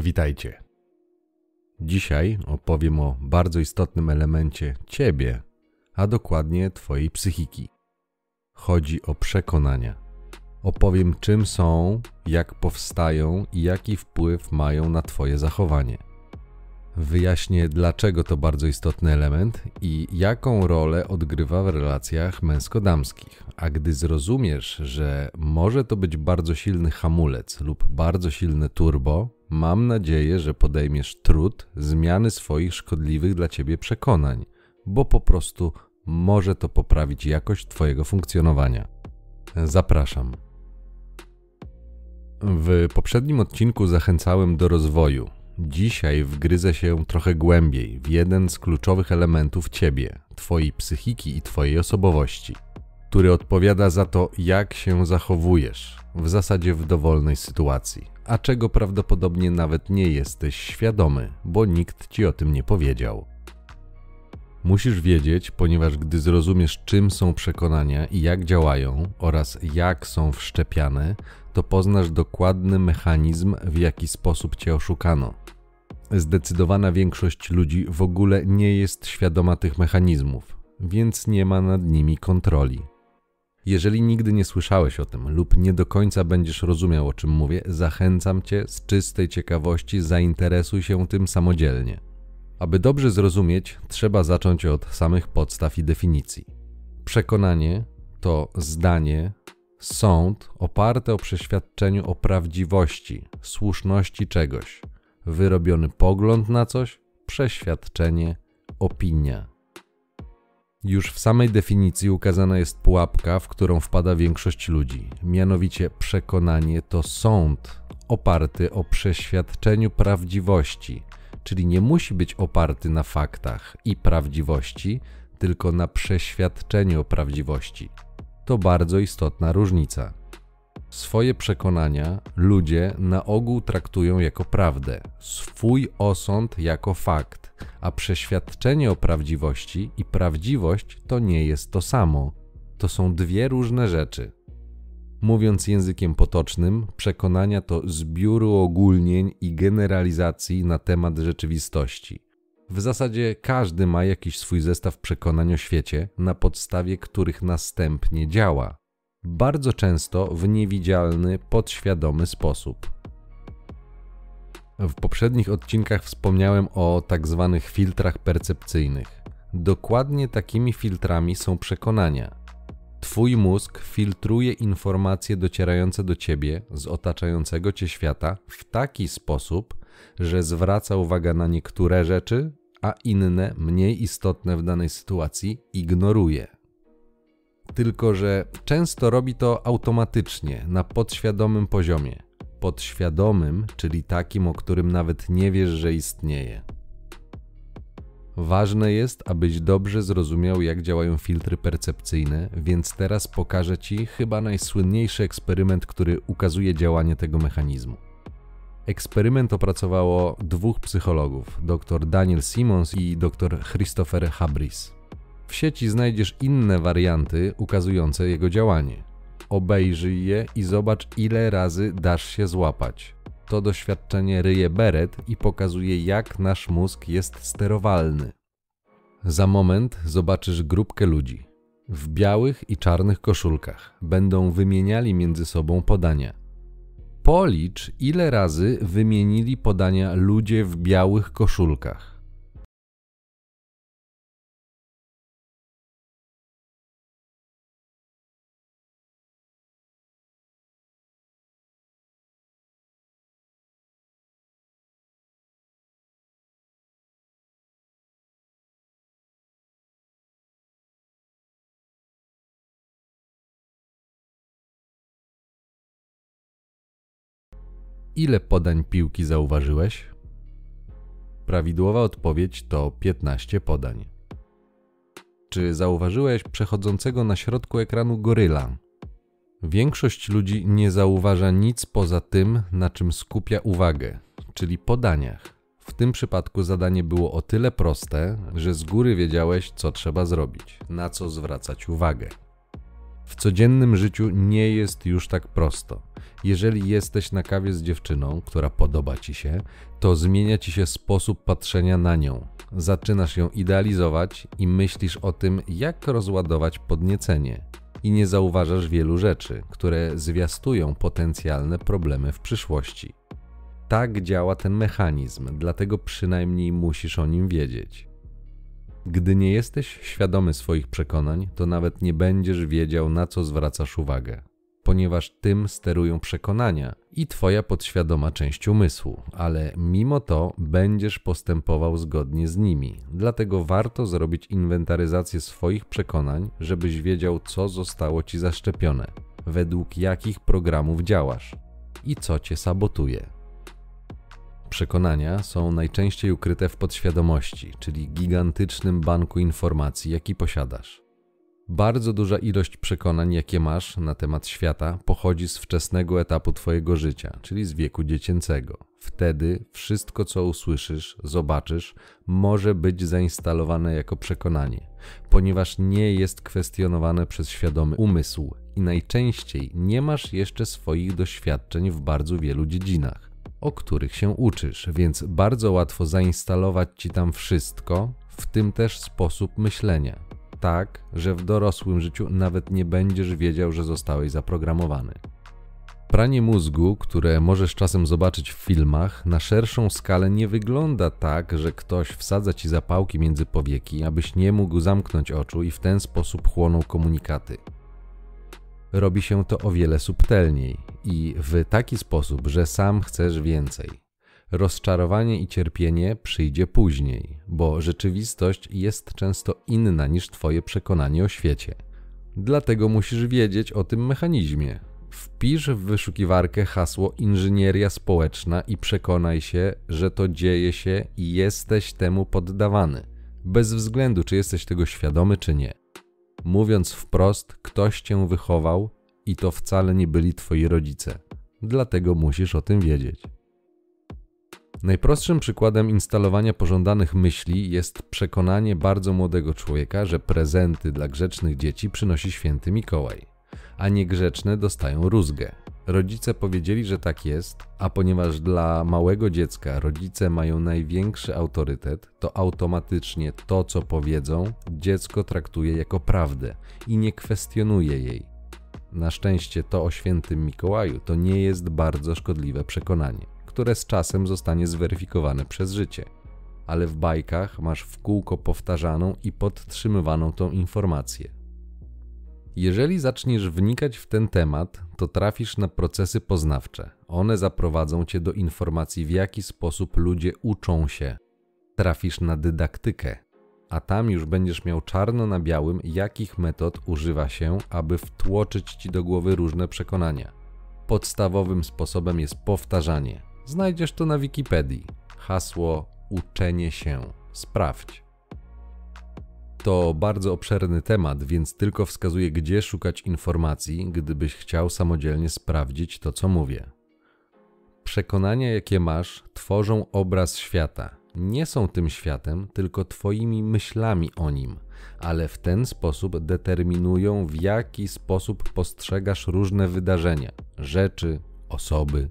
Witajcie. Dzisiaj opowiem o bardzo istotnym elemencie ciebie, a dokładnie twojej psychiki. Chodzi o przekonania. Opowiem, czym są, jak powstają i jaki wpływ mają na twoje zachowanie. Wyjaśnię, dlaczego to bardzo istotny element i jaką rolę odgrywa w relacjach męsko-damskich. A gdy zrozumiesz, że może to być bardzo silny hamulec lub bardzo silne turbo, mam nadzieję, że podejmiesz trud zmiany swoich szkodliwych dla ciebie przekonań, bo po prostu może to poprawić jakość Twojego funkcjonowania. Zapraszam. W poprzednim odcinku zachęcałem do rozwoju Dzisiaj wgryzę się trochę głębiej w jeden z kluczowych elementów ciebie, twojej psychiki i twojej osobowości, który odpowiada za to, jak się zachowujesz, w zasadzie w dowolnej sytuacji, a czego prawdopodobnie nawet nie jesteś świadomy, bo nikt ci o tym nie powiedział. Musisz wiedzieć, ponieważ gdy zrozumiesz, czym są przekonania i jak działają oraz jak są wszczepiane, to poznasz dokładny mechanizm, w jaki sposób cię oszukano. Zdecydowana większość ludzi w ogóle nie jest świadoma tych mechanizmów, więc nie ma nad nimi kontroli. Jeżeli nigdy nie słyszałeś o tym lub nie do końca będziesz rozumiał o czym mówię, zachęcam cię z czystej ciekawości zainteresuj się tym samodzielnie. Aby dobrze zrozumieć, trzeba zacząć od samych podstaw i definicji. Przekonanie to zdanie, sąd oparte o przeświadczeniu o prawdziwości, słuszności czegoś, wyrobiony pogląd na coś, przeświadczenie, opinia. Już w samej definicji ukazana jest pułapka, w którą wpada większość ludzi. Mianowicie przekonanie to sąd oparty o przeświadczeniu prawdziwości, czyli nie musi być oparty na faktach i prawdziwości, tylko na przeświadczeniu o prawdziwości. To bardzo istotna różnica. Swoje przekonania ludzie na ogół traktują jako prawdę, swój osąd jako fakt, a przeświadczenie o prawdziwości i prawdziwość to nie jest to samo. To są dwie różne rzeczy. Mówiąc językiem potocznym, przekonania to zbiór ogólnień i generalizacji na temat rzeczywistości. W zasadzie każdy ma jakiś swój zestaw przekonań o świecie, na podstawie których następnie działa, bardzo często w niewidzialny, podświadomy sposób. W poprzednich odcinkach wspomniałem o tak zwanych filtrach percepcyjnych. Dokładnie takimi filtrami są przekonania. Twój mózg filtruje informacje docierające do ciebie z otaczającego cię świata w taki sposób, że zwraca uwagę na niektóre rzeczy, a inne, mniej istotne w danej sytuacji, ignoruje. Tylko, że często robi to automatycznie, na podświadomym poziomie. Podświadomym, czyli takim, o którym nawet nie wiesz, że istnieje. Ważne jest, abyś dobrze zrozumiał, jak działają filtry percepcyjne, więc teraz pokażę Ci chyba najsłynniejszy eksperyment, który ukazuje działanie tego mechanizmu. Eksperyment opracowało dwóch psychologów, dr Daniel Simons i dr Christopher Habris. W sieci znajdziesz inne warianty ukazujące jego działanie. Obejrzyj je i zobacz, ile razy dasz się złapać. To doświadczenie ryje beret i pokazuje, jak nasz mózg jest sterowalny. Za moment zobaczysz grupkę ludzi. W białych i czarnych koszulkach będą wymieniali między sobą podania. Policz, ile razy wymienili podania ludzie w białych koszulkach. Ile podań piłki zauważyłeś? Prawidłowa odpowiedź to 15 podań. Czy zauważyłeś przechodzącego na środku ekranu goryla? Większość ludzi nie zauważa nic poza tym, na czym skupia uwagę, czyli podaniach. W tym przypadku zadanie było o tyle proste, że z góry wiedziałeś, co trzeba zrobić, na co zwracać uwagę. W codziennym życiu nie jest już tak prosto. Jeżeli jesteś na kawie z dziewczyną, która podoba ci się, to zmienia ci się sposób patrzenia na nią. Zaczynasz ją idealizować i myślisz o tym, jak rozładować podniecenie. I nie zauważasz wielu rzeczy, które zwiastują potencjalne problemy w przyszłości. Tak działa ten mechanizm, dlatego przynajmniej musisz o nim wiedzieć. Gdy nie jesteś świadomy swoich przekonań, to nawet nie będziesz wiedział, na co zwracasz uwagę, ponieważ tym sterują przekonania i Twoja podświadoma część umysłu, ale mimo to będziesz postępował zgodnie z nimi. Dlatego warto zrobić inwentaryzację swoich przekonań, żebyś wiedział, co zostało Ci zaszczepione, według jakich programów działasz i co Cię sabotuje. Przekonania są najczęściej ukryte w podświadomości, czyli gigantycznym banku informacji, jaki posiadasz. Bardzo duża ilość przekonań, jakie masz na temat świata, pochodzi z wczesnego etapu Twojego życia, czyli z wieku dziecięcego. Wtedy wszystko, co usłyszysz, zobaczysz, może być zainstalowane jako przekonanie, ponieważ nie jest kwestionowane przez świadomy umysł i najczęściej nie masz jeszcze swoich doświadczeń w bardzo wielu dziedzinach o których się uczysz, więc bardzo łatwo zainstalować ci tam wszystko, w tym też sposób myślenia. Tak, że w dorosłym życiu nawet nie będziesz wiedział, że zostałeś zaprogramowany. Pranie mózgu, które możesz czasem zobaczyć w filmach, na szerszą skalę nie wygląda tak, że ktoś wsadza ci zapałki między powieki, abyś nie mógł zamknąć oczu i w ten sposób chłonął komunikaty robi się to o wiele subtelniej i w taki sposób, że sam chcesz więcej. Rozczarowanie i cierpienie przyjdzie później, bo rzeczywistość jest często inna niż Twoje przekonanie o świecie. Dlatego musisz wiedzieć o tym mechanizmie. Wpisz w wyszukiwarkę hasło inżynieria społeczna i przekonaj się, że to dzieje się i jesteś temu poddawany, bez względu czy jesteś tego świadomy czy nie. Mówiąc wprost, ktoś cię wychował i to wcale nie byli twoi rodzice. Dlatego musisz o tym wiedzieć. Najprostszym przykładem instalowania pożądanych myśli jest przekonanie bardzo młodego człowieka, że prezenty dla grzecznych dzieci przynosi święty Mikołaj, a niegrzeczne dostają rózgę. Rodzice powiedzieli, że tak jest, a ponieważ dla małego dziecka rodzice mają największy autorytet, to automatycznie to, co powiedzą, dziecko traktuje jako prawdę i nie kwestionuje jej. Na szczęście to o świętym Mikołaju to nie jest bardzo szkodliwe przekonanie, które z czasem zostanie zweryfikowane przez życie. Ale w bajkach masz w kółko powtarzaną i podtrzymywaną tą informację. Jeżeli zaczniesz wnikać w ten temat, to trafisz na procesy poznawcze. One zaprowadzą cię do informacji, w jaki sposób ludzie uczą się. Trafisz na dydaktykę, a tam już będziesz miał czarno na białym, jakich metod używa się, aby wtłoczyć ci do głowy różne przekonania. Podstawowym sposobem jest powtarzanie. Znajdziesz to na Wikipedii. Hasło uczenie się. Sprawdź. To bardzo obszerny temat, więc tylko wskazuję, gdzie szukać informacji, gdybyś chciał samodzielnie sprawdzić to, co mówię. Przekonania, jakie masz, tworzą obraz świata. Nie są tym światem, tylko Twoimi myślami o nim, ale w ten sposób determinują, w jaki sposób postrzegasz różne wydarzenia, rzeczy, osoby,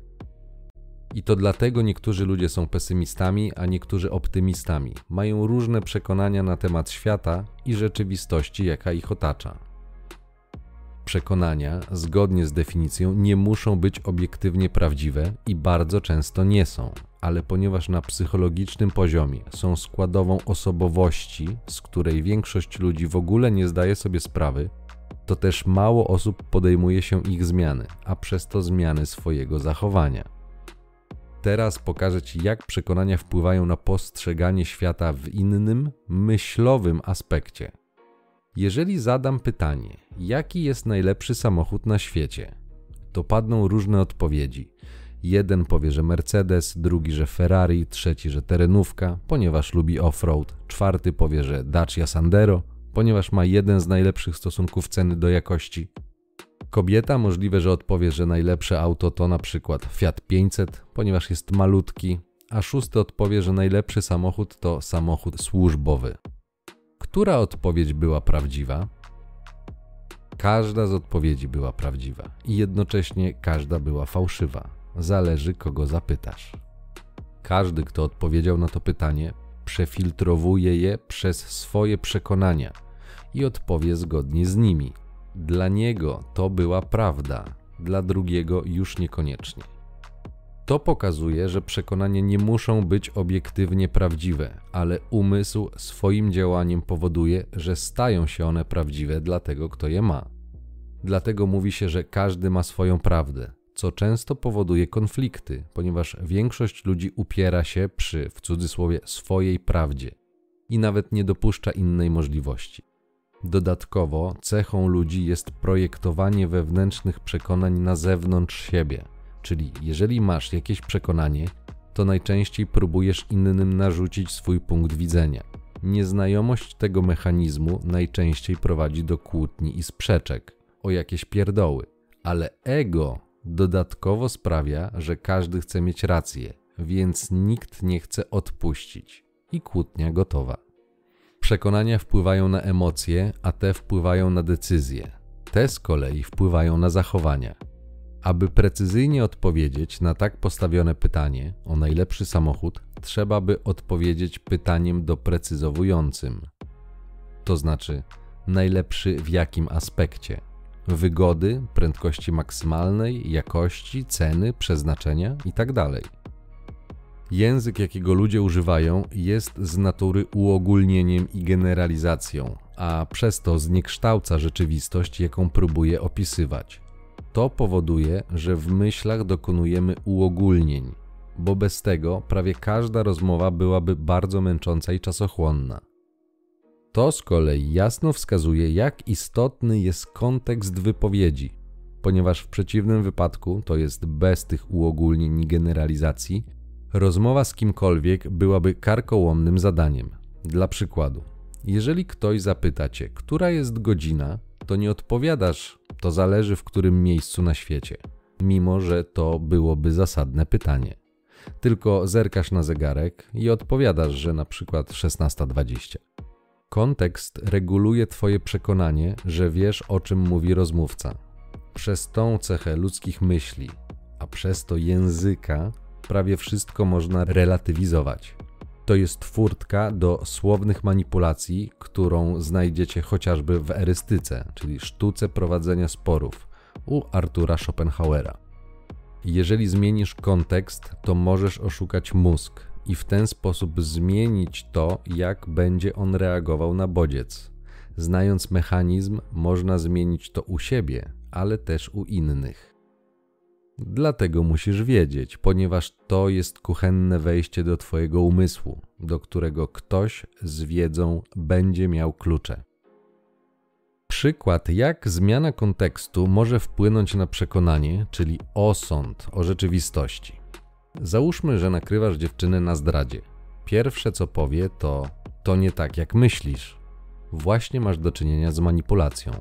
i to dlatego niektórzy ludzie są pesymistami, a niektórzy optymistami. Mają różne przekonania na temat świata i rzeczywistości, jaka ich otacza. Przekonania, zgodnie z definicją, nie muszą być obiektywnie prawdziwe i bardzo często nie są, ale ponieważ na psychologicznym poziomie są składową osobowości, z której większość ludzi w ogóle nie zdaje sobie sprawy, to też mało osób podejmuje się ich zmiany, a przez to zmiany swojego zachowania. Teraz pokażę Ci, jak przekonania wpływają na postrzeganie świata w innym, myślowym aspekcie. Jeżeli zadam pytanie, jaki jest najlepszy samochód na świecie, to padną różne odpowiedzi. Jeden powie, że Mercedes, drugi, że Ferrari, trzeci, że terenówka, ponieważ lubi offroad, czwarty powie, że Dacia Sandero, ponieważ ma jeden z najlepszych stosunków ceny do jakości, Kobieta możliwe, że odpowie, że najlepsze auto to na przykład Fiat 500, ponieważ jest malutki, a szósty odpowie, że najlepszy samochód to samochód służbowy. Która odpowiedź była prawdziwa? Każda z odpowiedzi była prawdziwa i jednocześnie każda była fałszywa. Zależy, kogo zapytasz. Każdy, kto odpowiedział na to pytanie, przefiltrowuje je przez swoje przekonania i odpowie zgodnie z nimi. Dla niego to była prawda, dla drugiego już niekoniecznie. To pokazuje, że przekonania nie muszą być obiektywnie prawdziwe, ale umysł swoim działaniem powoduje, że stają się one prawdziwe dla tego, kto je ma. Dlatego mówi się, że każdy ma swoją prawdę, co często powoduje konflikty, ponieważ większość ludzi upiera się przy, w cudzysłowie, swojej prawdzie i nawet nie dopuszcza innej możliwości. Dodatkowo cechą ludzi jest projektowanie wewnętrznych przekonań na zewnątrz siebie, czyli jeżeli masz jakieś przekonanie, to najczęściej próbujesz innym narzucić swój punkt widzenia. Nieznajomość tego mechanizmu najczęściej prowadzi do kłótni i sprzeczek o jakieś pierdoły, ale ego dodatkowo sprawia, że każdy chce mieć rację, więc nikt nie chce odpuścić i kłótnia gotowa. Przekonania wpływają na emocje, a te wpływają na decyzje. Te z kolei wpływają na zachowania. Aby precyzyjnie odpowiedzieć na tak postawione pytanie o najlepszy samochód, trzeba by odpowiedzieć pytaniem doprecyzowującym. To znaczy, najlepszy w jakim aspekcie? Wygody, prędkości maksymalnej, jakości, ceny, przeznaczenia itd. Język, jakiego ludzie używają, jest z natury uogólnieniem i generalizacją, a przez to zniekształca rzeczywistość, jaką próbuje opisywać. To powoduje, że w myślach dokonujemy uogólnień, bo bez tego prawie każda rozmowa byłaby bardzo męcząca i czasochłonna. To z kolei jasno wskazuje, jak istotny jest kontekst wypowiedzi, ponieważ w przeciwnym wypadku, to jest bez tych uogólnień i generalizacji, rozmowa z kimkolwiek byłaby karkołomnym zadaniem. Dla przykładu, jeżeli ktoś zapyta cię, która jest godzina, to nie odpowiadasz, to zależy w którym miejscu na świecie, mimo że to byłoby zasadne pytanie. Tylko zerkasz na zegarek i odpowiadasz, że na przykład 16.20. Kontekst reguluje Twoje przekonanie, że wiesz o czym mówi rozmówca. Przez tą cechę ludzkich myśli, a przez to języka, prawie wszystko można relatywizować. To jest furtka do słownych manipulacji, którą znajdziecie chociażby w erystyce, czyli sztuce prowadzenia sporów u Artura Schopenhauera. Jeżeli zmienisz kontekst, to możesz oszukać mózg i w ten sposób zmienić to, jak będzie on reagował na bodziec. Znając mechanizm, można zmienić to u siebie, ale też u innych. Dlatego musisz wiedzieć, ponieważ to jest kuchenne wejście do Twojego umysłu, do którego ktoś z wiedzą będzie miał klucze. Przykład, jak zmiana kontekstu może wpłynąć na przekonanie, czyli osąd o rzeczywistości. Załóżmy, że nakrywasz dziewczynę na zdradzie. Pierwsze co powie to: To nie tak jak myślisz. Właśnie masz do czynienia z manipulacją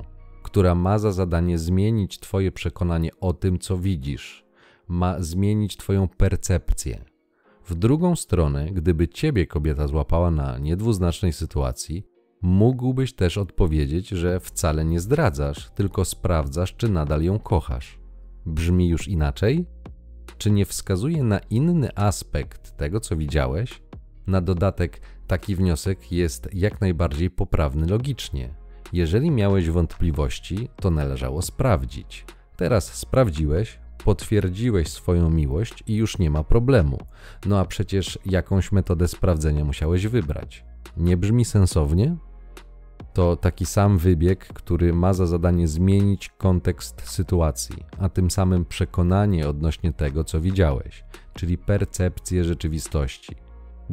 która ma za zadanie zmienić Twoje przekonanie o tym, co widzisz, ma zmienić Twoją percepcję. W drugą stronę, gdyby Ciebie kobieta złapała na niedwuznacznej sytuacji, mógłbyś też odpowiedzieć, że wcale nie zdradzasz, tylko sprawdzasz, czy nadal ją kochasz. Brzmi już inaczej? Czy nie wskazuje na inny aspekt tego, co widziałeś? Na dodatek, taki wniosek jest jak najbardziej poprawny logicznie. Jeżeli miałeś wątpliwości, to należało sprawdzić. Teraz sprawdziłeś, potwierdziłeś swoją miłość i już nie ma problemu. No a przecież jakąś metodę sprawdzenia musiałeś wybrać. Nie brzmi sensownie? To taki sam wybieg, który ma za zadanie zmienić kontekst sytuacji, a tym samym przekonanie odnośnie tego, co widziałeś, czyli percepcję rzeczywistości.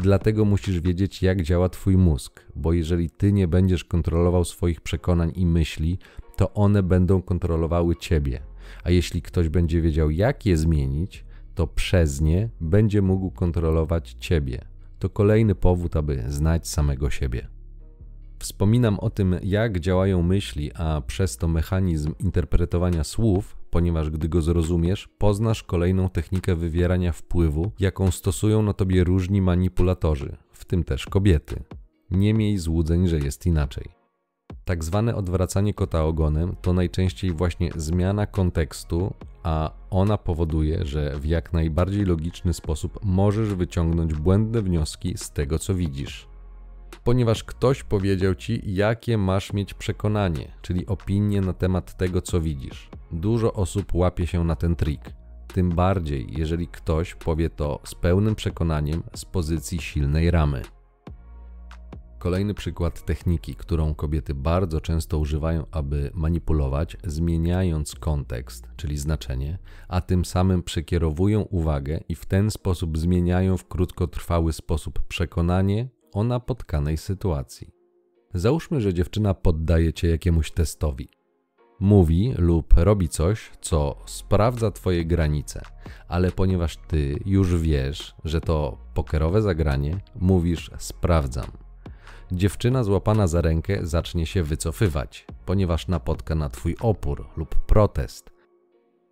Dlatego musisz wiedzieć, jak działa Twój mózg, bo jeżeli Ty nie będziesz kontrolował swoich przekonań i myśli, to one będą kontrolowały Ciebie. A jeśli ktoś będzie wiedział, jak je zmienić, to przez nie będzie mógł kontrolować Ciebie. To kolejny powód, aby znać samego siebie. Wspominam o tym, jak działają myśli, a przez to mechanizm interpretowania słów, ponieważ gdy go zrozumiesz, poznasz kolejną technikę wywierania wpływu, jaką stosują na tobie różni manipulatorzy, w tym też kobiety. Nie miej złudzeń, że jest inaczej. Tak zwane odwracanie kota ogonem to najczęściej właśnie zmiana kontekstu, a ona powoduje, że w jak najbardziej logiczny sposób możesz wyciągnąć błędne wnioski z tego, co widzisz. Ponieważ ktoś powiedział ci, jakie masz mieć przekonanie, czyli opinię na temat tego, co widzisz. Dużo osób łapie się na ten trik. Tym bardziej, jeżeli ktoś powie to z pełnym przekonaniem z pozycji silnej ramy. Kolejny przykład techniki, którą kobiety bardzo często używają, aby manipulować, zmieniając kontekst, czyli znaczenie, a tym samym przekierowują uwagę i w ten sposób zmieniają w krótkotrwały sposób przekonanie o napotkanej sytuacji. Załóżmy, że dziewczyna poddaje cię jakiemuś testowi. Mówi lub robi coś, co sprawdza twoje granice, ale ponieważ ty już wiesz, że to pokerowe zagranie, mówisz sprawdzam dziewczyna złapana za rękę zacznie się wycofywać, ponieważ napotka na twój opór lub protest.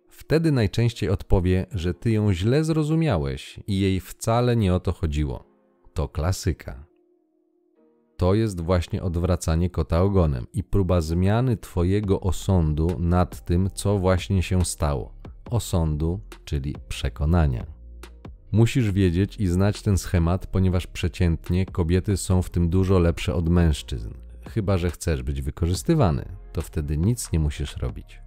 Wtedy najczęściej odpowie, że ty ją źle zrozumiałeś i jej wcale nie o to chodziło. To klasyka. To jest właśnie odwracanie kota ogonem i próba zmiany twojego osądu nad tym, co właśnie się stało. Osądu, czyli przekonania. Musisz wiedzieć i znać ten schemat, ponieważ przeciętnie kobiety są w tym dużo lepsze od mężczyzn. Chyba, że chcesz być wykorzystywany, to wtedy nic nie musisz robić.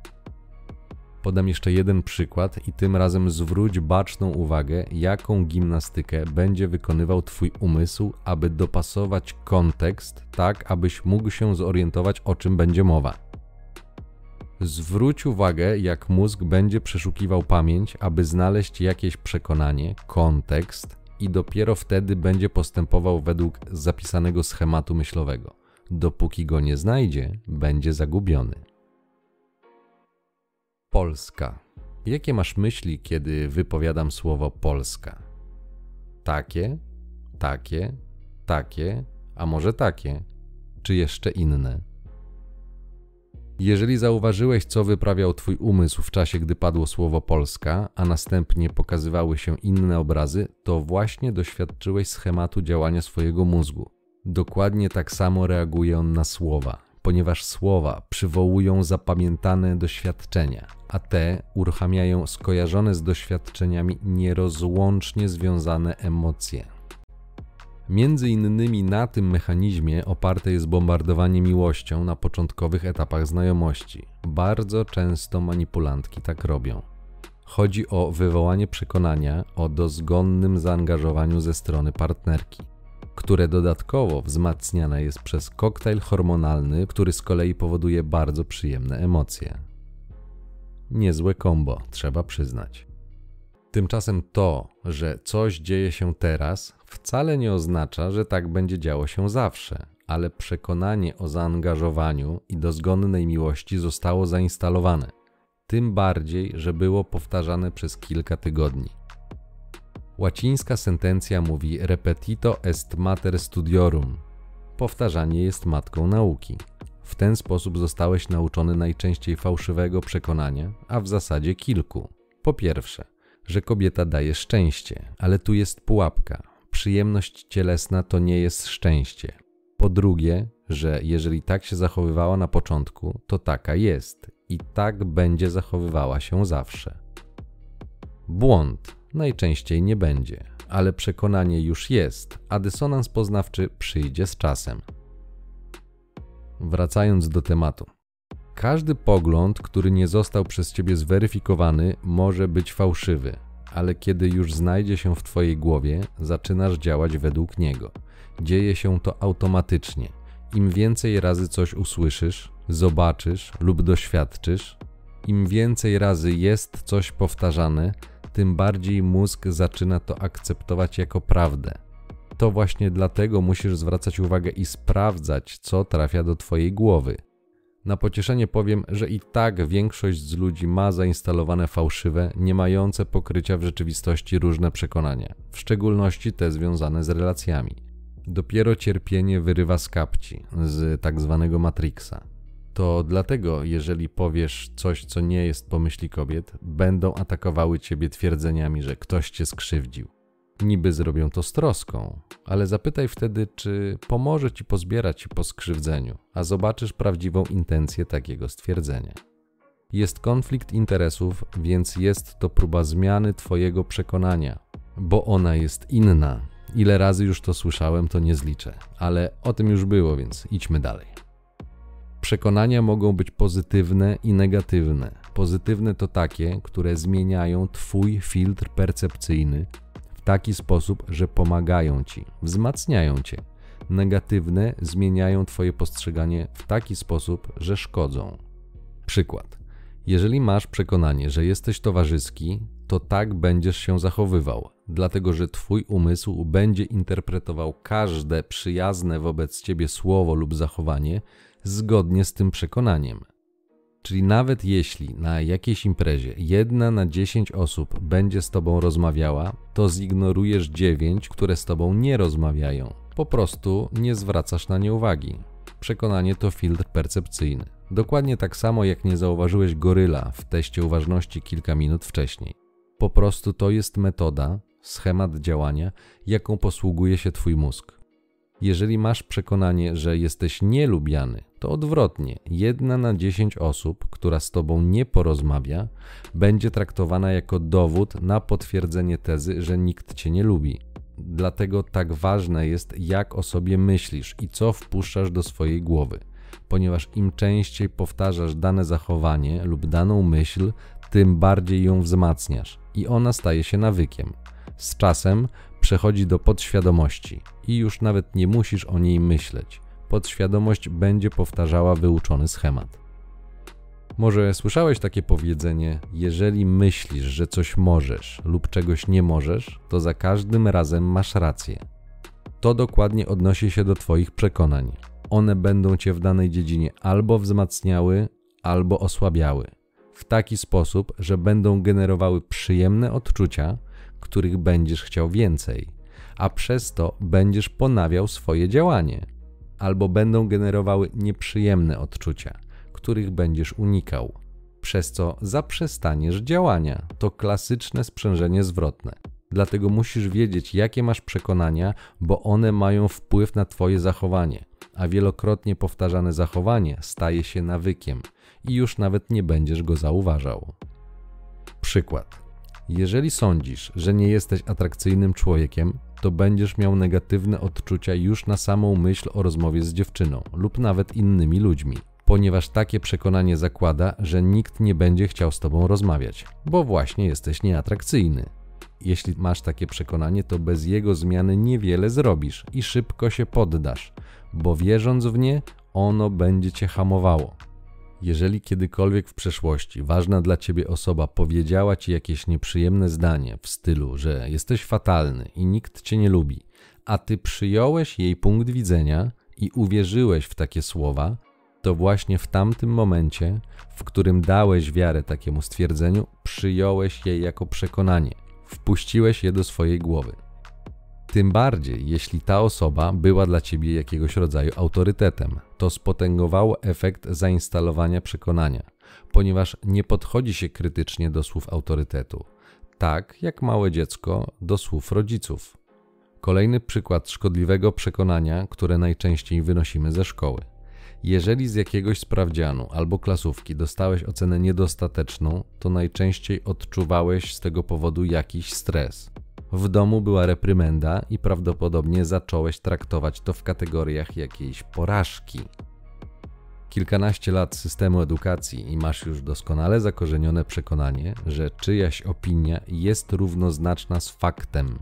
Podam jeszcze jeden przykład i tym razem zwróć baczną uwagę, jaką gimnastykę będzie wykonywał Twój umysł, aby dopasować kontekst tak, abyś mógł się zorientować, o czym będzie mowa. Zwróć uwagę, jak mózg będzie przeszukiwał pamięć, aby znaleźć jakieś przekonanie, kontekst, i dopiero wtedy będzie postępował według zapisanego schematu myślowego. Dopóki go nie znajdzie, będzie zagubiony. Polska. Jakie masz myśli, kiedy wypowiadam słowo Polska? Takie, takie, takie, a może takie, czy jeszcze inne? Jeżeli zauważyłeś, co wyprawiał Twój umysł w czasie, gdy padło słowo Polska, a następnie pokazywały się inne obrazy, to właśnie doświadczyłeś schematu działania swojego mózgu. Dokładnie tak samo reaguje on na słowa, ponieważ słowa przywołują zapamiętane doświadczenia, a te uruchamiają skojarzone z doświadczeniami nierozłącznie związane emocje. Między innymi na tym mechanizmie oparte jest bombardowanie miłością na początkowych etapach znajomości. Bardzo często manipulantki tak robią. Chodzi o wywołanie przekonania o dozgonnym zaangażowaniu ze strony partnerki, które dodatkowo wzmacniane jest przez koktajl hormonalny, który z kolei powoduje bardzo przyjemne emocje. Niezłe kombo, trzeba przyznać. Tymczasem to, że coś dzieje się teraz, wcale nie oznacza, że tak będzie działo się zawsze, ale przekonanie o zaangażowaniu i dozgonnej miłości zostało zainstalowane. Tym bardziej, że było powtarzane przez kilka tygodni. Łacińska sentencja mówi repetito est mater studiorum. Powtarzanie jest matką nauki. W ten sposób zostałeś nauczony najczęściej fałszywego przekonania, a w zasadzie kilku. Po pierwsze, że kobieta daje szczęście, ale tu jest pułapka. Przyjemność cielesna to nie jest szczęście. Po drugie, że jeżeli tak się zachowywała na początku, to taka jest i tak będzie zachowywała się zawsze. Błąd najczęściej nie będzie, ale przekonanie już jest, a dysonans poznawczy przyjdzie z czasem. Wracając do tematu. Każdy pogląd, który nie został przez ciebie zweryfikowany, może być fałszywy, ale kiedy już znajdzie się w twojej głowie, zaczynasz działać według niego. Dzieje się to automatycznie. Im więcej razy coś usłyszysz, zobaczysz lub doświadczysz, im więcej razy jest coś powtarzane, tym bardziej mózg zaczyna to akceptować jako prawdę. To właśnie dlatego musisz zwracać uwagę i sprawdzać, co trafia do Twojej głowy. Na pocieszenie powiem, że i tak większość z ludzi ma zainstalowane fałszywe, nie mające pokrycia w rzeczywistości różne przekonania, w szczególności te związane z relacjami. Dopiero cierpienie wyrywa z kapci, z tak zwanego Matrixa. To dlatego, jeżeli powiesz coś, co nie jest pomyśli kobiet, będą atakowały ciebie twierdzeniami, że ktoś cię skrzywdził. Niby zrobią to z troską, ale zapytaj wtedy, czy pomoże ci pozbierać ci po skrzywdzeniu, a zobaczysz prawdziwą intencję takiego stwierdzenia. Jest konflikt interesów, więc jest to próba zmiany Twojego przekonania, bo ona jest inna. Ile razy już to słyszałem, to nie zliczę, ale o tym już było, więc idźmy dalej. Przekonania mogą być pozytywne i negatywne. Pozytywne to takie, które zmieniają Twój filtr percepcyjny w taki sposób, że pomagają Ci, wzmacniają Cię. Negatywne zmieniają Twoje postrzeganie w taki sposób, że szkodzą. Przykład. Jeżeli masz przekonanie, że jesteś towarzyski, to tak będziesz się zachowywał, dlatego że Twój umysł będzie interpretował każde przyjazne wobec Ciebie słowo lub zachowanie zgodnie z tym przekonaniem. Czyli nawet jeśli na jakiejś imprezie jedna na dziesięć osób będzie z Tobą rozmawiała, to zignorujesz dziewięć, które z Tobą nie rozmawiają. Po prostu nie zwracasz na nie uwagi. Przekonanie to filtr percepcyjny. Dokładnie tak samo jak nie zauważyłeś goryla w teście uważności kilka minut wcześniej. Po prostu to jest metoda, schemat działania, jaką posługuje się Twój mózg. Jeżeli masz przekonanie, że jesteś nielubiany, to odwrotnie, jedna na dziesięć osób, która z Tobą nie porozmawia, będzie traktowana jako dowód na potwierdzenie tezy, że nikt Cię nie lubi. Dlatego tak ważne jest, jak o sobie myślisz i co wpuszczasz do swojej głowy, ponieważ im częściej powtarzasz dane zachowanie lub daną myśl, tym bardziej ją wzmacniasz i ona staje się nawykiem. Z czasem przechodzi do podświadomości i już nawet nie musisz o niej myśleć. Podświadomość będzie powtarzała wyuczony schemat. Może słyszałeś takie powiedzenie: jeżeli myślisz, że coś możesz lub czegoś nie możesz, to za każdym razem masz rację. To dokładnie odnosi się do Twoich przekonań. One będą Cię w danej dziedzinie albo wzmacniały, albo osłabiały. W taki sposób, że będą generowały przyjemne odczucia, których będziesz chciał więcej, a przez to będziesz ponawiał swoje działanie, albo będą generowały nieprzyjemne odczucia, których będziesz unikał, przez co zaprzestaniesz działania. To klasyczne sprzężenie zwrotne. Dlatego musisz wiedzieć, jakie masz przekonania, bo one mają wpływ na Twoje zachowanie, a wielokrotnie powtarzane zachowanie staje się nawykiem i już nawet nie będziesz go zauważał. Przykład. Jeżeli sądzisz, że nie jesteś atrakcyjnym człowiekiem, to będziesz miał negatywne odczucia już na samą myśl o rozmowie z dziewczyną lub nawet innymi ludźmi, ponieważ takie przekonanie zakłada, że nikt nie będzie chciał z tobą rozmawiać, bo właśnie jesteś nieatrakcyjny. Jeśli masz takie przekonanie, to bez jego zmiany niewiele zrobisz i szybko się poddasz, bo wierząc w nie, ono będzie cię hamowało. Jeżeli kiedykolwiek w przeszłości ważna dla ciebie osoba powiedziała ci jakieś nieprzyjemne zdanie w stylu, że jesteś fatalny i nikt cię nie lubi, a ty przyjąłeś jej punkt widzenia i uwierzyłeś w takie słowa, to właśnie w tamtym momencie, w którym dałeś wiarę takiemu stwierdzeniu, przyjąłeś je jako przekonanie, wpuściłeś je do swojej głowy. Tym bardziej, jeśli ta osoba była dla ciebie jakiegoś rodzaju autorytetem, to spotęgowało efekt zainstalowania przekonania, ponieważ nie podchodzi się krytycznie do słów autorytetu, tak jak małe dziecko do słów rodziców. Kolejny przykład szkodliwego przekonania, które najczęściej wynosimy ze szkoły. Jeżeli z jakiegoś sprawdzianu albo klasówki dostałeś ocenę niedostateczną, to najczęściej odczuwałeś z tego powodu jakiś stres. W domu była reprymenda i prawdopodobnie zacząłeś traktować to w kategoriach jakiejś porażki. Kilkanaście lat systemu edukacji i masz już doskonale zakorzenione przekonanie, że czyjaś opinia jest równoznaczna z faktem.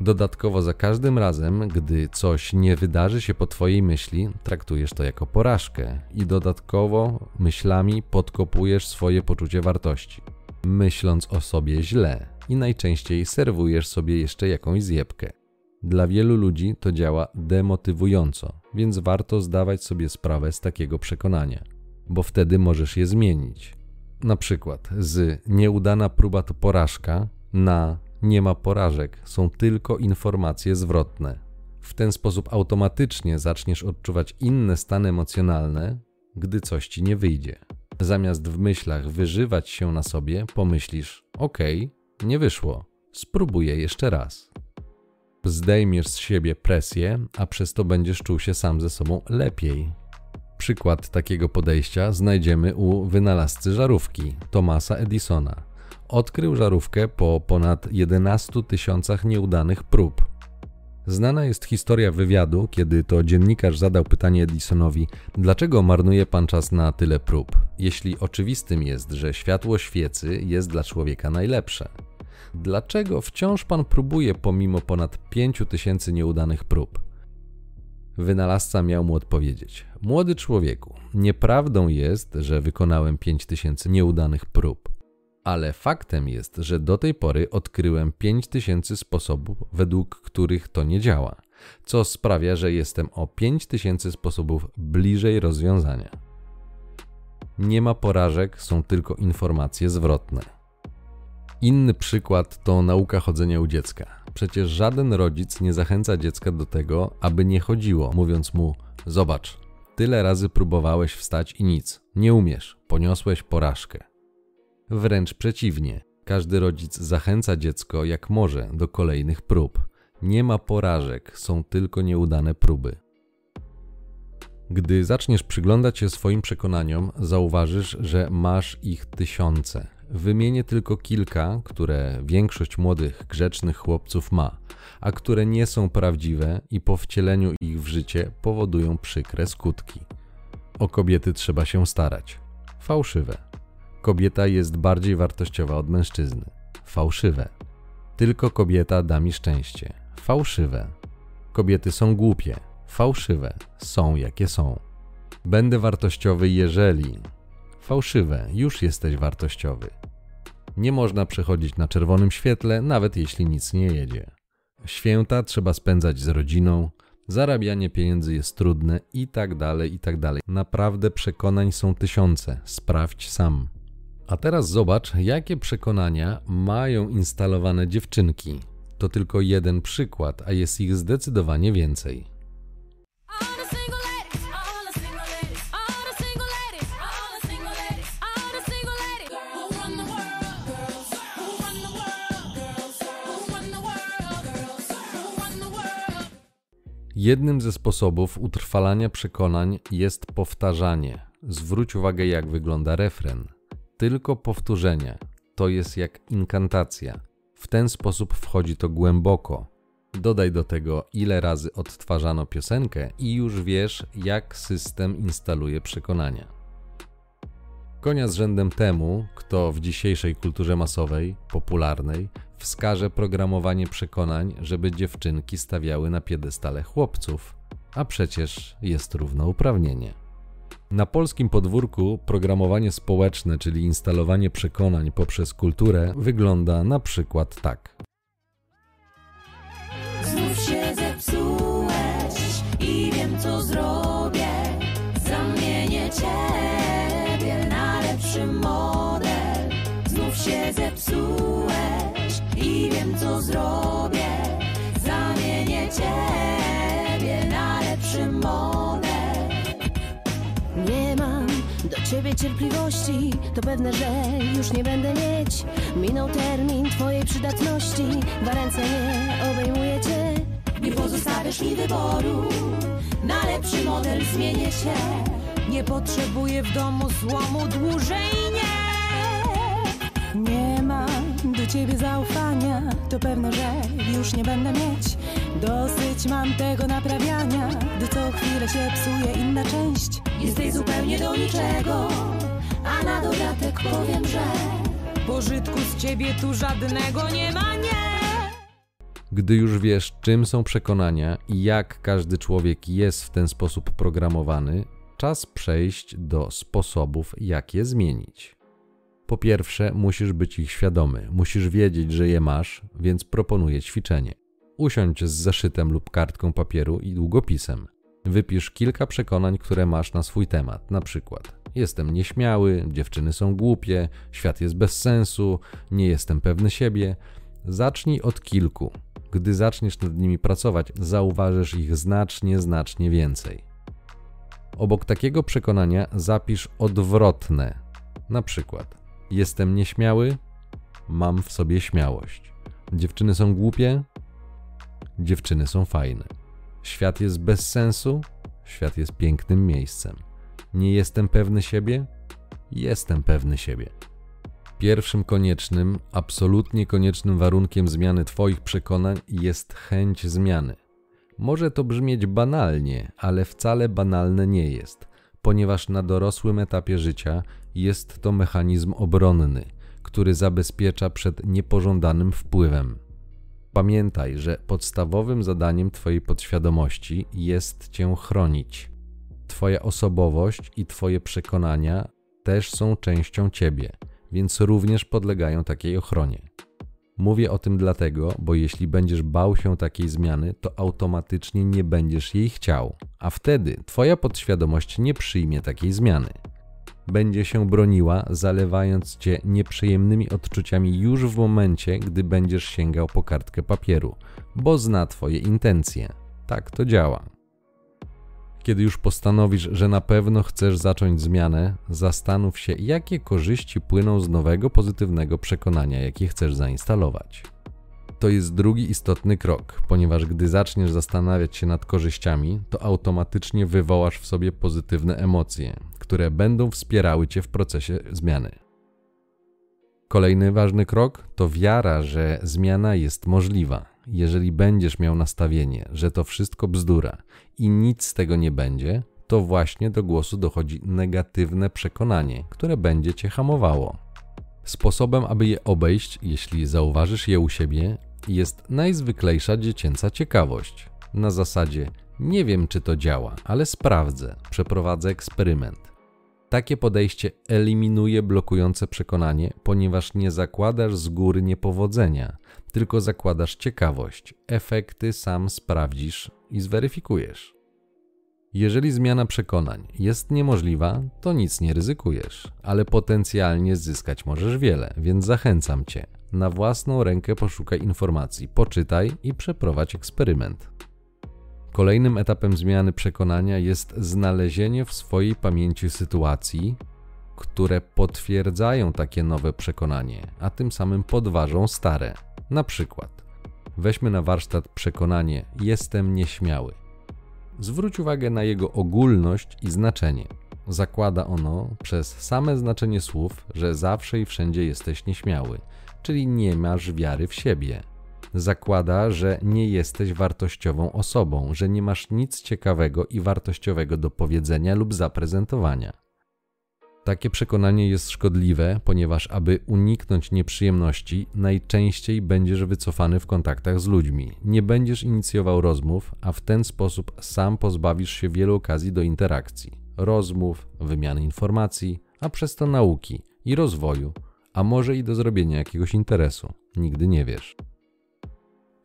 Dodatkowo za każdym razem, gdy coś nie wydarzy się po Twojej myśli, traktujesz to jako porażkę i dodatkowo myślami podkopujesz swoje poczucie wartości, myśląc o sobie źle i najczęściej serwujesz sobie jeszcze jakąś zjebkę. Dla wielu ludzi to działa demotywująco, więc warto zdawać sobie sprawę z takiego przekonania, bo wtedy możesz je zmienić. Na przykład z nieudana próba to porażka na nie ma porażek są tylko informacje zwrotne. W ten sposób automatycznie zaczniesz odczuwać inne stany emocjonalne, gdy coś ci nie wyjdzie. Zamiast w myślach wyżywać się na sobie, pomyślisz: OK, nie wyszło. Spróbuję jeszcze raz. Zdejmiesz z siebie presję, a przez to będziesz czuł się sam ze sobą lepiej. Przykład takiego podejścia znajdziemy u wynalazcy żarówki Thomasa Edisona. Odkrył żarówkę po ponad 11 tysiącach nieudanych prób. Znana jest historia wywiadu, kiedy to dziennikarz zadał pytanie Edisonowi: Dlaczego marnuje pan czas na tyle prób, jeśli oczywistym jest, że światło świecy jest dla człowieka najlepsze? Dlaczego wciąż pan próbuje pomimo ponad 5 tysięcy nieudanych prób? Wynalazca miał mu odpowiedzieć: Młody człowieku, nieprawdą jest, że wykonałem 5 tysięcy nieudanych prób ale faktem jest, że do tej pory odkryłem 5000 sposobów, według których to nie działa, co sprawia, że jestem o 5000 sposobów bliżej rozwiązania. Nie ma porażek, są tylko informacje zwrotne. Inny przykład to nauka chodzenia u dziecka. Przecież żaden rodzic nie zachęca dziecka do tego, aby nie chodziło, mówiąc mu: Zobacz, tyle razy próbowałeś wstać i nic, nie umiesz, poniosłeś porażkę. Wręcz przeciwnie, każdy rodzic zachęca dziecko jak może do kolejnych prób. Nie ma porażek, są tylko nieudane próby. Gdy zaczniesz przyglądać się swoim przekonaniom, zauważysz, że masz ich tysiące. Wymienię tylko kilka, które większość młodych, grzecznych chłopców ma, a które nie są prawdziwe i po wcieleniu ich w życie powodują przykre skutki. O kobiety trzeba się starać. Fałszywe kobieta jest bardziej wartościowa od mężczyzny. Fałszywe. Tylko kobieta da mi szczęście. Fałszywe. Kobiety są głupie. Fałszywe. Są jakie są. Będę wartościowy, jeżeli. Fałszywe. Już jesteś wartościowy. Nie można przechodzić na czerwonym świetle, nawet jeśli nic nie jedzie. Święta trzeba spędzać z rodziną, zarabianie pieniędzy jest trudne i tak dalej, i tak dalej. Naprawdę przekonań są tysiące. Sprawdź sam. A teraz zobacz, jakie przekonania mają instalowane dziewczynki. To tylko jeden przykład, a jest ich zdecydowanie więcej. Jednym ze sposobów utrwalania przekonań jest powtarzanie. Zwróć uwagę, jak wygląda refren tylko powtórzenie. To jest jak inkantacja. W ten sposób wchodzi to głęboko. Dodaj do tego, ile razy odtwarzano piosenkę, i już wiesz, jak system instaluje przekonania. Konia z rzędem temu, kto w dzisiejszej kulturze masowej, popularnej, wskaże programowanie przekonań, żeby dziewczynki stawiały na piedestale chłopców, a przecież jest równouprawnienie. Na polskim podwórku programowanie społeczne, czyli instalowanie przekonań poprzez kulturę, wygląda na przykład tak. Zrobię. Zamienię ciebie na lepszy model. Nie mam do ciebie cierpliwości To pewne, że już nie będę mieć Minął termin twojej przydatności ręce nie obejmuję cię Nie pozostawiasz mi wyboru Na lepszy model zmienię się Nie potrzebuję w domu złomu dłużej nie Nie mam do ciebie zaufania To pewne, że już nie będę mieć. Dosyć mam tego naprawiania Gdy co chwilę się psuje inna część. Jesteś zupełnie do niczego A na dodatek powiem, że Pożytku z ciebie tu żadnego nie ma, nie. Gdy już wiesz, czym są przekonania i jak każdy człowiek jest w ten sposób programowany, czas przejść do sposobów, jak je zmienić. Po pierwsze, musisz być ich świadomy, musisz wiedzieć, że je masz, więc proponuję ćwiczenie. Usiądź z zeszytem lub kartką papieru i długopisem. Wypisz kilka przekonań, które masz na swój temat, na przykład jestem nieśmiały, dziewczyny są głupie, świat jest bez sensu, nie jestem pewny siebie. Zacznij od kilku. Gdy zaczniesz nad nimi pracować, zauważysz ich znacznie, znacznie więcej. Obok takiego przekonania zapisz odwrotne. Na przykład, jestem nieśmiały, mam w sobie śmiałość. Dziewczyny są głupie? Dziewczyny są fajne. Świat jest bez sensu? Świat jest pięknym miejscem. Nie jestem pewny siebie? Jestem pewny siebie. Pierwszym koniecznym, absolutnie koniecznym warunkiem zmiany Twoich przekonań jest chęć zmiany. Może to brzmieć banalnie, ale wcale banalne nie jest, ponieważ na dorosłym etapie życia jest to mechanizm obronny, który zabezpiecza przed niepożądanym wpływem. Pamiętaj, że podstawowym zadaniem Twojej podświadomości jest Cię chronić. Twoja osobowość i Twoje przekonania też są częścią Ciebie, więc również podlegają takiej ochronie. Mówię o tym dlatego, bo jeśli będziesz bał się takiej zmiany, to automatycznie nie będziesz jej chciał, a wtedy Twoja podświadomość nie przyjmie takiej zmiany. Będzie się broniła, zalewając cię nieprzyjemnymi odczuciami już w momencie, gdy będziesz sięgał po kartkę papieru, bo zna Twoje intencje. Tak to działa. Kiedy już postanowisz, że na pewno chcesz zacząć zmianę, zastanów się, jakie korzyści płyną z nowego pozytywnego przekonania, jakie chcesz zainstalować. To jest drugi istotny krok, ponieważ gdy zaczniesz zastanawiać się nad korzyściami, to automatycznie wywołasz w sobie pozytywne emocje, które będą wspierały cię w procesie zmiany. Kolejny ważny krok to wiara, że zmiana jest możliwa. Jeżeli będziesz miał nastawienie, że to wszystko bzdura i nic z tego nie będzie, to właśnie do głosu dochodzi negatywne przekonanie, które będzie cię hamowało. Sposobem, aby je obejść, jeśli zauważysz je u siebie, jest najzwyklejsza dziecięca ciekawość. Na zasadzie nie wiem, czy to działa, ale sprawdzę, przeprowadzę eksperyment. Takie podejście eliminuje blokujące przekonanie, ponieważ nie zakładasz z góry niepowodzenia, tylko zakładasz ciekawość. Efekty sam sprawdzisz i zweryfikujesz. Jeżeli zmiana przekonań jest niemożliwa, to nic nie ryzykujesz, ale potencjalnie zyskać możesz wiele, więc zachęcam cię. Na własną rękę poszukaj informacji, poczytaj i przeprowadź eksperyment. Kolejnym etapem zmiany przekonania jest znalezienie w swojej pamięci sytuacji, które potwierdzają takie nowe przekonanie, a tym samym podważą stare. Na przykład, weźmy na warsztat przekonanie: jestem nieśmiały. Zwróć uwagę na jego ogólność i znaczenie. Zakłada ono przez same znaczenie słów, że zawsze i wszędzie jesteś nieśmiały, czyli nie masz wiary w siebie, zakłada, że nie jesteś wartościową osobą, że nie masz nic ciekawego i wartościowego do powiedzenia lub zaprezentowania. Takie przekonanie jest szkodliwe, ponieważ aby uniknąć nieprzyjemności, najczęściej będziesz wycofany w kontaktach z ludźmi. Nie będziesz inicjował rozmów, a w ten sposób sam pozbawisz się wielu okazji do interakcji, rozmów, wymiany informacji, a przez to nauki i rozwoju, a może i do zrobienia jakiegoś interesu. Nigdy nie wiesz.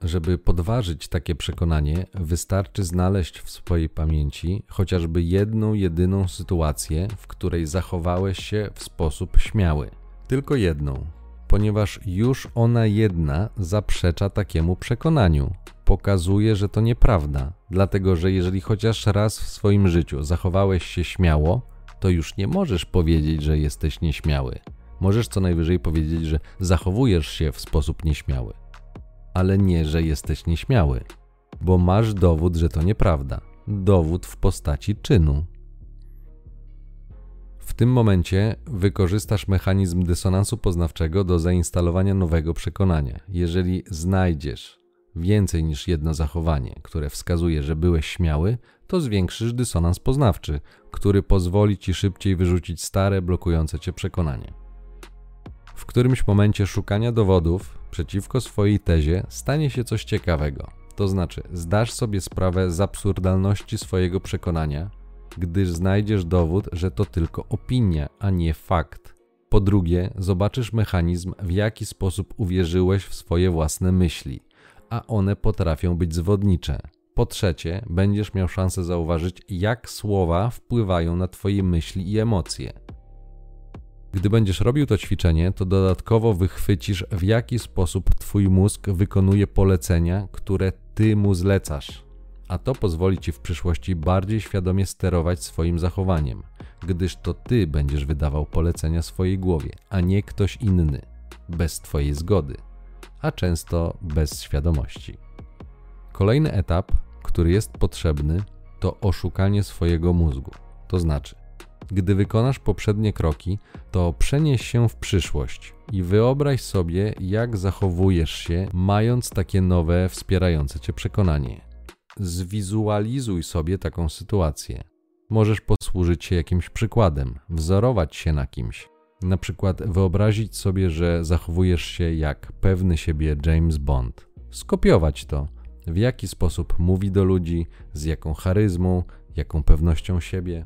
Żeby podważyć takie przekonanie, wystarczy znaleźć w swojej pamięci chociażby jedną, jedyną sytuację, w której zachowałeś się w sposób śmiały. Tylko jedną, ponieważ już ona jedna zaprzecza takiemu przekonaniu. Pokazuje, że to nieprawda, dlatego że jeżeli chociaż raz w swoim życiu zachowałeś się śmiało, to już nie możesz powiedzieć, że jesteś nieśmiały. Możesz co najwyżej powiedzieć, że zachowujesz się w sposób nieśmiały ale nie, że jesteś nieśmiały, bo masz dowód, że to nieprawda. Dowód w postaci czynu. W tym momencie wykorzystasz mechanizm dysonansu poznawczego do zainstalowania nowego przekonania. Jeżeli znajdziesz więcej niż jedno zachowanie, które wskazuje, że byłeś śmiały, to zwiększysz dysonans poznawczy, który pozwoli ci szybciej wyrzucić stare, blokujące cię przekonanie. W którymś momencie szukania dowodów przeciwko swojej tezie stanie się coś ciekawego. To znaczy, zdasz sobie sprawę z absurdalności swojego przekonania, gdyż znajdziesz dowód, że to tylko opinia, a nie fakt. Po drugie, zobaczysz mechanizm, w jaki sposób uwierzyłeś w swoje własne myśli, a one potrafią być zwodnicze. Po trzecie, będziesz miał szansę zauważyć, jak słowa wpływają na Twoje myśli i emocje. Gdy będziesz robił to ćwiczenie, to dodatkowo wychwycisz, w jaki sposób Twój mózg wykonuje polecenia, które Ty mu zlecasz. A to pozwoli Ci w przyszłości bardziej świadomie sterować swoim zachowaniem, gdyż to Ty będziesz wydawał polecenia swojej głowie, a nie ktoś inny, bez Twojej zgody. a często bez świadomości. Kolejny etap, który jest potrzebny, to oszukanie swojego mózgu. To znaczy, gdy wykonasz poprzednie kroki, to przenieś się w przyszłość i wyobraź sobie, jak zachowujesz się, mając takie nowe, wspierające cię przekonanie. Zwizualizuj sobie taką sytuację. Możesz posłużyć się jakimś przykładem, wzorować się na kimś. Na przykład wyobrazić sobie, że zachowujesz się jak pewny siebie James Bond. Skopiować to, w jaki sposób mówi do ludzi, z jaką charyzmą, jaką pewnością siebie.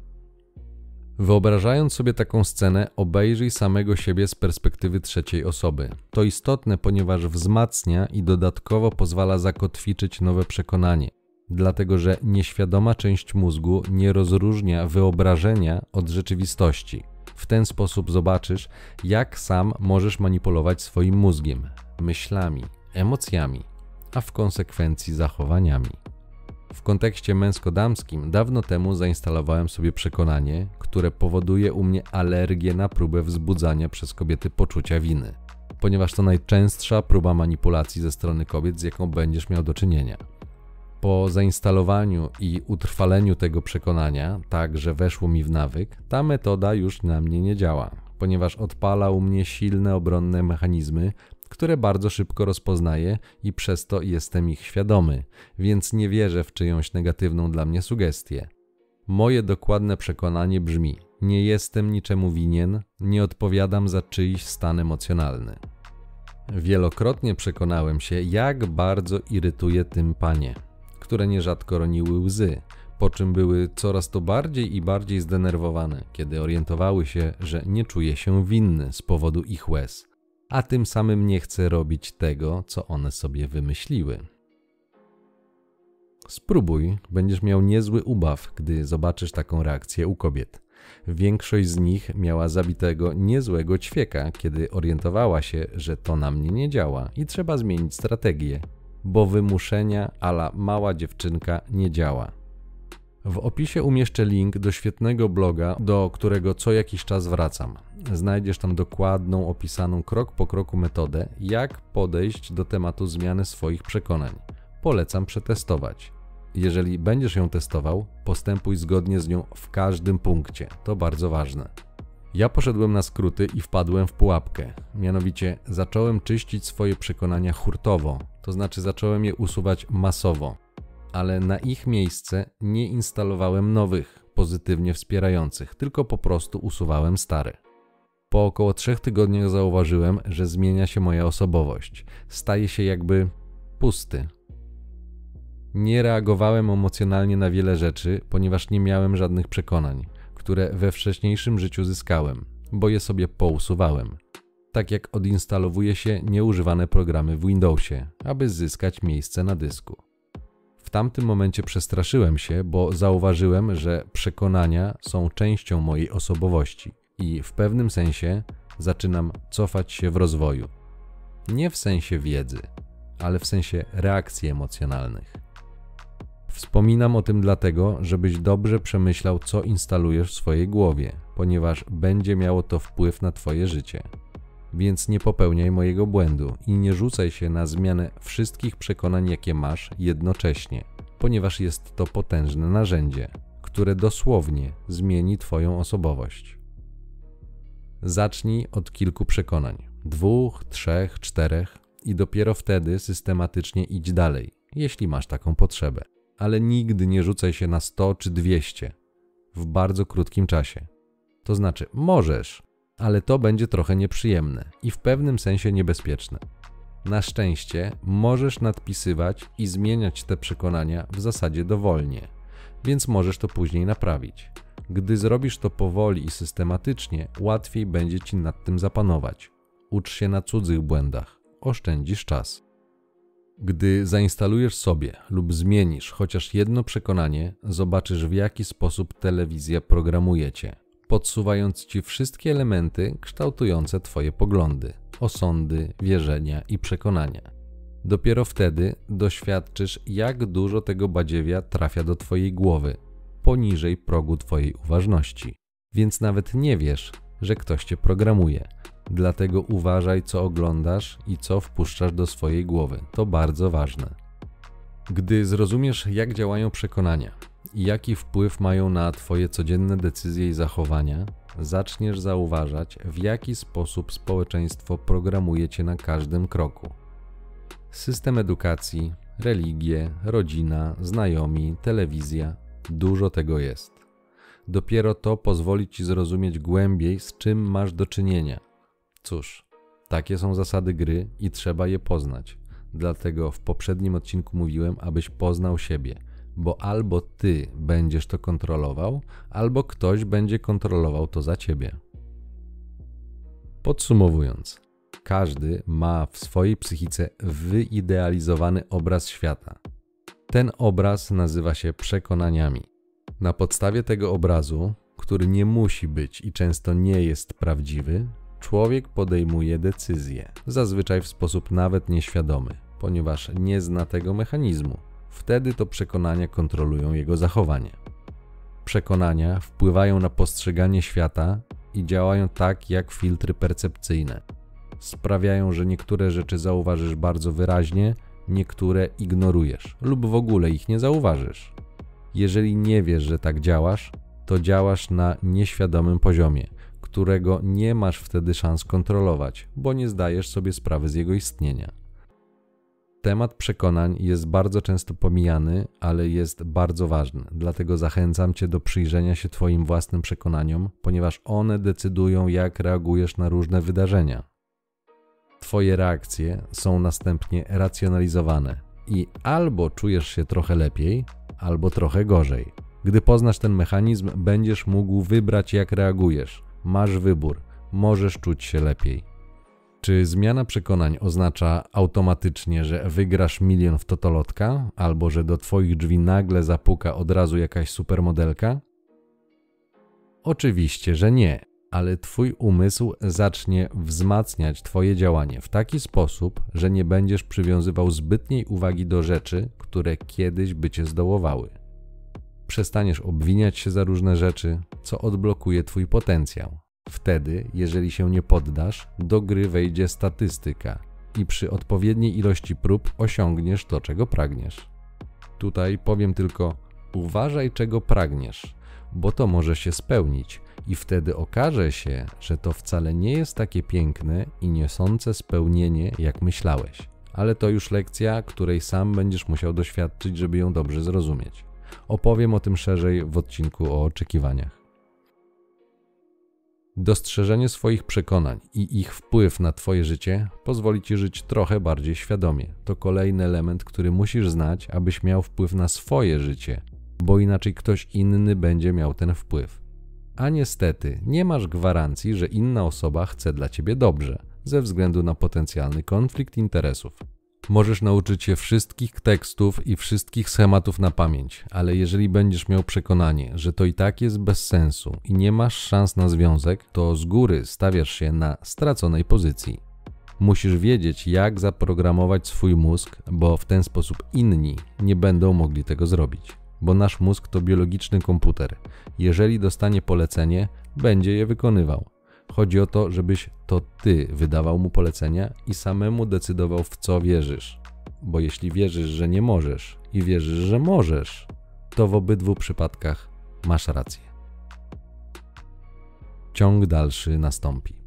Wyobrażając sobie taką scenę, obejrzyj samego siebie z perspektywy trzeciej osoby. To istotne, ponieważ wzmacnia i dodatkowo pozwala zakotwiczyć nowe przekonanie, dlatego że nieświadoma część mózgu nie rozróżnia wyobrażenia od rzeczywistości. W ten sposób zobaczysz, jak sam możesz manipulować swoim mózgiem, myślami, emocjami, a w konsekwencji zachowaniami. W kontekście męsko-damskim dawno temu zainstalowałem sobie przekonanie, które powoduje u mnie alergię na próbę wzbudzania przez kobiety poczucia winy, ponieważ to najczęstsza próba manipulacji ze strony kobiet, z jaką będziesz miał do czynienia. Po zainstalowaniu i utrwaleniu tego przekonania, tak że weszło mi w nawyk, ta metoda już na mnie nie działa, ponieważ odpala u mnie silne obronne mechanizmy, które bardzo szybko rozpoznaję i przez to jestem ich świadomy, więc nie wierzę w czyjąś negatywną dla mnie sugestię. Moje dokładne przekonanie brzmi: nie jestem niczemu winien, nie odpowiadam za czyjś stan emocjonalny. Wielokrotnie przekonałem się, jak bardzo irytuje tym panie, które nierzadko roniły łzy, po czym były coraz to bardziej i bardziej zdenerwowane, kiedy orientowały się, że nie czuje się winny z powodu ich łez a tym samym nie chce robić tego, co one sobie wymyśliły. Spróbuj, będziesz miał niezły ubaw, gdy zobaczysz taką reakcję u kobiet. Większość z nich miała zabitego niezłego ćwieka, kiedy orientowała się, że to na mnie nie działa i trzeba zmienić strategię, bo wymuszenia ala mała dziewczynka nie działa. W opisie umieszczę link do świetnego bloga, do którego co jakiś czas wracam. Znajdziesz tam dokładną, opisaną krok po kroku metodę, jak podejść do tematu zmiany swoich przekonań. Polecam przetestować. Jeżeli będziesz ją testował, postępuj zgodnie z nią w każdym punkcie. To bardzo ważne. Ja poszedłem na skróty i wpadłem w pułapkę. Mianowicie zacząłem czyścić swoje przekonania hurtowo, to znaczy zacząłem je usuwać masowo ale na ich miejsce nie instalowałem nowych, pozytywnie wspierających, tylko po prostu usuwałem stare. Po około trzech tygodniach zauważyłem, że zmienia się moja osobowość. Staje się jakby pusty. Nie reagowałem emocjonalnie na wiele rzeczy, ponieważ nie miałem żadnych przekonań, które we wcześniejszym życiu zyskałem, bo je sobie pousuwałem. Tak jak odinstalowuje się nieużywane programy w Windowsie, aby zyskać miejsce na dysku. W tamtym momencie przestraszyłem się, bo zauważyłem, że przekonania są częścią mojej osobowości i w pewnym sensie zaczynam cofać się w rozwoju. Nie w sensie wiedzy, ale w sensie reakcji emocjonalnych. Wspominam o tym dlatego, żebyś dobrze przemyślał, co instalujesz w swojej głowie, ponieważ będzie miało to wpływ na Twoje życie. Więc nie popełniaj mojego błędu i nie rzucaj się na zmianę wszystkich przekonań, jakie masz jednocześnie, ponieważ jest to potężne narzędzie, które dosłownie zmieni Twoją osobowość. Zacznij od kilku przekonań dwóch, trzech, czterech i dopiero wtedy systematycznie idź dalej, jeśli masz taką potrzebę. Ale nigdy nie rzucaj się na 100 czy 200 w bardzo krótkim czasie. To znaczy, możesz, ale to będzie trochę nieprzyjemne i w pewnym sensie niebezpieczne. Na szczęście możesz nadpisywać i zmieniać te przekonania w zasadzie dowolnie, więc możesz to później naprawić. Gdy zrobisz to powoli i systematycznie, łatwiej będzie ci nad tym zapanować. Ucz się na cudzych błędach, oszczędzisz czas. Gdy zainstalujesz sobie lub zmienisz chociaż jedno przekonanie, zobaczysz w jaki sposób telewizja programuje cię podsuwając ci wszystkie elementy kształtujące Twoje poglądy, osądy, wierzenia i przekonania. Dopiero wtedy doświadczysz, jak dużo tego badziewia trafia do Twojej głowy, poniżej progu Twojej uważności. Więc nawet nie wiesz, że ktoś Cię programuje. Dlatego uważaj, co oglądasz i co wpuszczasz do swojej głowy. To bardzo ważne. Gdy zrozumiesz, jak działają przekonania jaki wpływ mają na Twoje codzienne decyzje i zachowania, zaczniesz zauważać, w jaki sposób społeczeństwo programuje Cię na każdym kroku. System edukacji, religie, rodzina, znajomi, telewizja dużo tego jest. Dopiero to pozwoli Ci zrozumieć głębiej, z czym masz do czynienia. Cóż, takie są zasady gry i trzeba je poznać. Dlatego w poprzednim odcinku mówiłem, abyś poznał siebie, bo albo ty będziesz to kontrolował, albo ktoś będzie kontrolował to za ciebie. Podsumowując, każdy ma w swojej psychice wyidealizowany obraz świata. Ten obraz nazywa się przekonaniami. Na podstawie tego obrazu, który nie musi być i często nie jest prawdziwy, człowiek podejmuje decyzje, zazwyczaj w sposób nawet nieświadomy, ponieważ nie zna tego mechanizmu. Wtedy to przekonania kontrolują jego zachowanie. Przekonania wpływają na postrzeganie świata i działają tak jak filtry percepcyjne. Sprawiają, że niektóre rzeczy zauważysz bardzo wyraźnie, niektóre ignorujesz lub w ogóle ich nie zauważysz. Jeżeli nie wiesz, że tak działasz, to działasz na nieświadomym poziomie, którego nie masz wtedy szans kontrolować, bo nie zdajesz sobie sprawy z jego istnienia. Temat przekonań jest bardzo często pomijany, ale jest bardzo ważny, dlatego zachęcam Cię do przyjrzenia się Twoim własnym przekonaniom, ponieważ one decydują, jak reagujesz na różne wydarzenia. Twoje reakcje są następnie racjonalizowane i albo czujesz się trochę lepiej, albo trochę gorzej. Gdy poznasz ten mechanizm, będziesz mógł wybrać, jak reagujesz. Masz wybór, możesz czuć się lepiej. Czy zmiana przekonań oznacza automatycznie, że wygrasz milion w totolotka, albo że do Twoich drzwi nagle zapuka od razu jakaś supermodelka? Oczywiście, że nie, ale Twój umysł zacznie wzmacniać Twoje działanie w taki sposób, że nie będziesz przywiązywał zbytniej uwagi do rzeczy, które kiedyś by Cię zdołowały. Przestaniesz obwiniać się za różne rzeczy, co odblokuje Twój potencjał. Wtedy, jeżeli się nie poddasz, do gry wejdzie statystyka i przy odpowiedniej ilości prób osiągniesz to, czego pragniesz. Tutaj powiem tylko: uważaj, czego pragniesz, bo to może się spełnić, i wtedy okaże się, że to wcale nie jest takie piękne i niosące spełnienie, jak myślałeś. Ale to już lekcja, której sam będziesz musiał doświadczyć, żeby ją dobrze zrozumieć. Opowiem o tym szerzej w odcinku o oczekiwaniach. Dostrzeżenie swoich przekonań i ich wpływ na Twoje życie pozwoli Ci żyć trochę bardziej świadomie. To kolejny element, który musisz znać, abyś miał wpływ na swoje życie, bo inaczej ktoś inny będzie miał ten wpływ. A niestety, nie masz gwarancji, że inna osoba chce dla Ciebie dobrze, ze względu na potencjalny konflikt interesów. Możesz nauczyć się wszystkich tekstów i wszystkich schematów na pamięć, ale jeżeli będziesz miał przekonanie, że to i tak jest bez sensu i nie masz szans na związek, to z góry stawiasz się na straconej pozycji. Musisz wiedzieć, jak zaprogramować swój mózg, bo w ten sposób inni nie będą mogli tego zrobić. Bo nasz mózg to biologiczny komputer. Jeżeli dostanie polecenie, będzie je wykonywał. Chodzi o to, żebyś to ty wydawał mu polecenia i samemu decydował, w co wierzysz. Bo jeśli wierzysz, że nie możesz i wierzysz, że możesz, to w obydwu przypadkach masz rację. Ciąg dalszy nastąpi.